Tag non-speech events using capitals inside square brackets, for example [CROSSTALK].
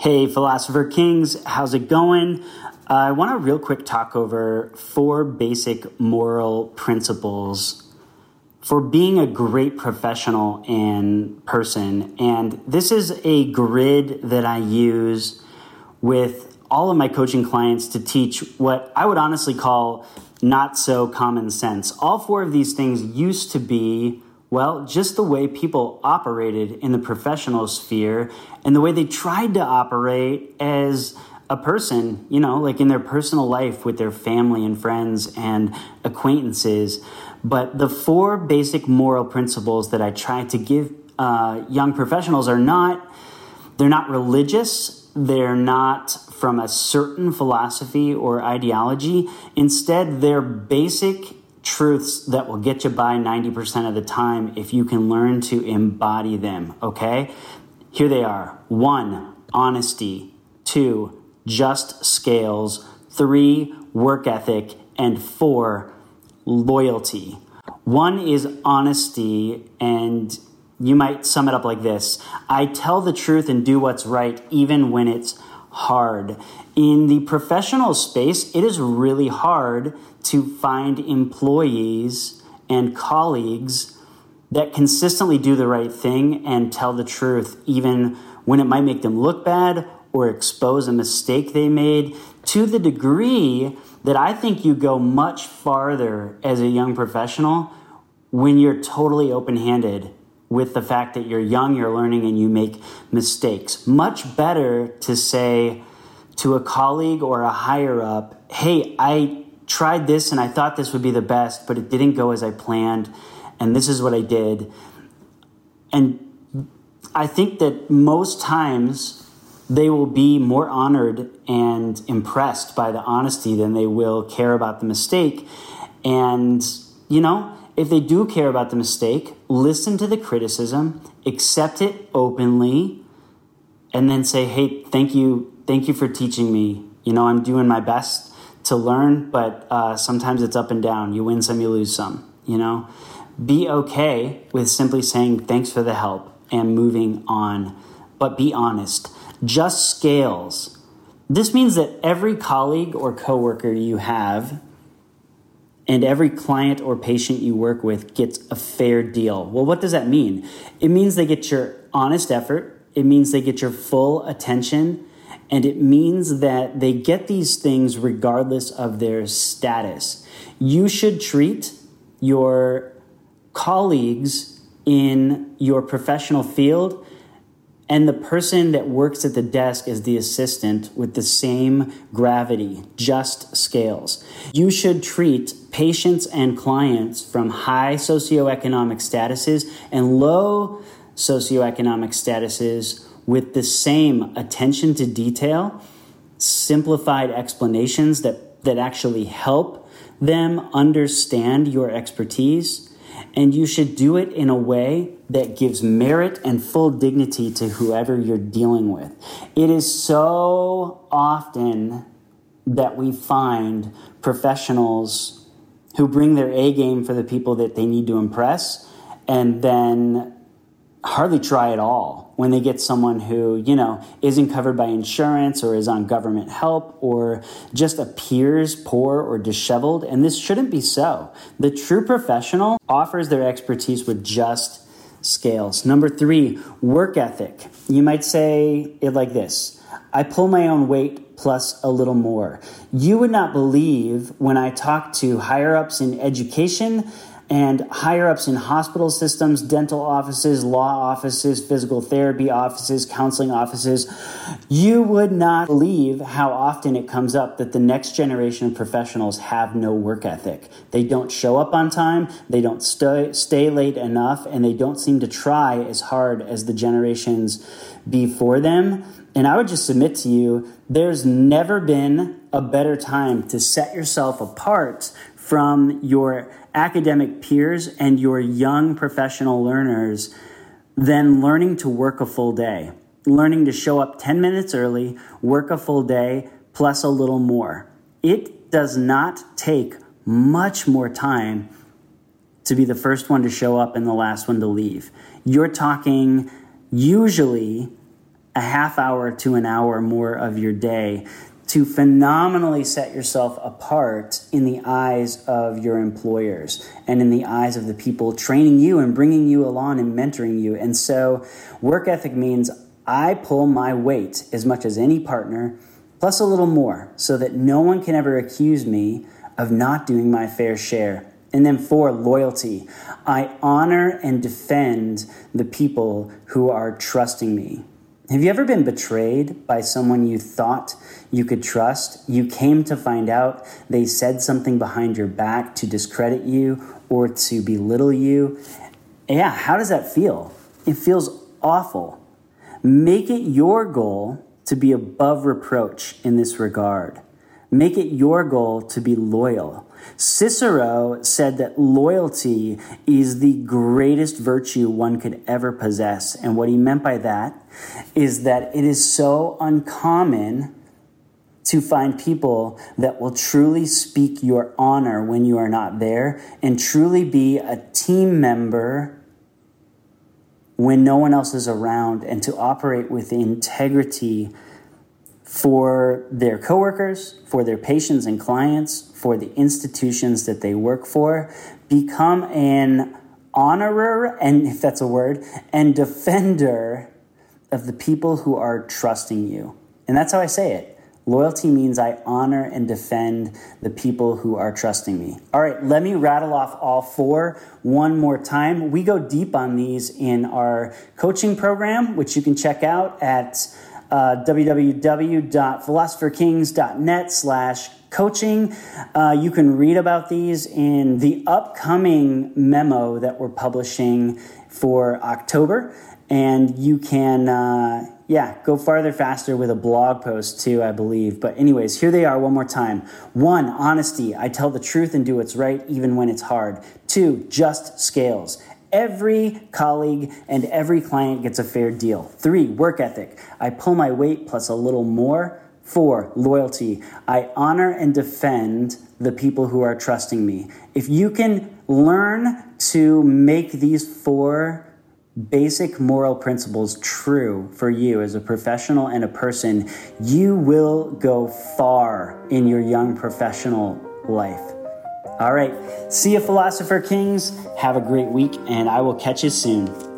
Hey, Philosopher Kings, how's it going? Uh, I want to real quick talk over four basic moral principles for being a great professional and person. And this is a grid that I use with all of my coaching clients to teach what I would honestly call not so common sense. All four of these things used to be well, just the way people operated in the professional sphere and the way they tried to operate as a person, you know, like in their personal life with their family and friends and acquaintances. But the four basic moral principles that I try to give uh, young professionals are not, they're not religious, they're not from a certain philosophy or ideology. Instead, they're basic truths that will get you by 90% of the time if you can learn to embody them, okay? Here they are. One, honesty, two, just scales, three, work ethic, and four, loyalty. One is honesty, and you might sum it up like this. I tell the truth and do what's right, even when it's hard. In the professional space, it is really hard to find employees and colleagues that consistently do the right thing and tell the truth, even when it might make them look bad or expose a mistake they made, to the degree that I think you go much farther as a young professional when you're totally open handed with the fact that you're young, you're learning, and you make mistakes. Much better to say to a colleague or a higher up, hey, I tried this and I thought this would be the best, but it didn't go as I planned, and this is what I did. And I think that most times they will be more honored and impressed by the honesty than they will care about the mistake. And, you know, if they do care about the mistake, listen to the criticism, accept it openly, and then say, hey, thank you, thank you for teaching me. You know, I'm doing my best to learn, but uh, sometimes it's up and down. You win some, you lose some, you know? Be okay with simply saying thanks for the help and moving on, but be honest. Just scales. This means that every colleague or coworker you have and every client or patient you work with gets a fair deal. Well, what does that mean? It means they get your honest effort, it means they get your full attention, and it means that they get these things regardless of their status. You should treat your colleagues in your professional field and the person that works at the desk as the assistant with the same gravity, just scales. You should treat patients and clients from high socioeconomic statuses and low socioeconomic statuses with the same attention to detail, simplified explanations that, that actually help them understand your expertise. And you should do it in a way that gives merit and full dignity to whoever you're dealing with. It is so often that we find professionals who bring their A game for the people that they need to impress and then hardly try at all when they get someone who, you know, isn't covered by insurance or is on government help or just appears poor or disheveled. And this shouldn't be so. The true professional offers their expertise with just scales. Number three, work ethic. You might say it like this I pull my own weight plus a little more. You would not believe when I talk to higher ups in education and higher ups in hospital systems, dental offices, law offices, physical therapy offices, counseling offices, you would not believe how often it comes up that the next generation of professionals have no work ethic. They don't show up on time, they don't stay, stay late enough, and they don't seem to try as hard as the generations before them. And I would just submit to you, there's never been a better time to set yourself apart from your academic peers and your young professional learners than learning to work a full day. Learning to show up 10 minutes early, work a full day, plus a little more. It does not take much more time to be the first one to show up and the last one to leave. You're talking usually a half hour to an hour more of your day to phenomenally set yourself apart in the eyes of your employers and in the eyes of the people training you and bringing you along and mentoring you. And so, work ethic means I pull my weight as much as any partner, plus a little more, so that no one can ever accuse me of not doing my fair share. And then, four, loyalty. I honor and defend the people who are trusting me. Have you ever been betrayed by someone you thought you could trust? You came to find out they said something behind your back to discredit you or to belittle you. Yeah, how does that feel? It feels awful. Make it your goal to be above reproach in this regard. Make it your goal to be loyal. Cicero said that loyalty is the greatest virtue one could ever possess. And what he meant by that is that it is so uncommon to find people that will truly speak your honor when you are not there and truly be a team member when no one else is around and to operate with integrity for their coworkers, for their patients and clients, for the institutions that they work for. Become an honorer, and [LAUGHS] if that's a word, and defender of the people who are trusting you. And that's how I say it. Loyalty means I honor and defend the people who are trusting me. All right, let me rattle off all four one more time. We go deep on these in our coaching program, which you can check out at uh, www.philosopherkings.net slash coaching. Uh, you can read about these in the upcoming memo that we're publishing for October. And you can, uh, yeah, go farther faster with a blog post too, I believe. But, anyways, here they are one more time. One, honesty. I tell the truth and do what's right even when it's hard. Two, just scales. Every colleague and every client gets a fair deal. Three, work ethic. I pull my weight plus a little more. Four, loyalty. I honor and defend the people who are trusting me. If you can learn to make these four basic moral principles true for you as a professional and a person, you will go far in your young professional life. All right. See you, Philosopher Kings. Have a great week, and I will catch you soon.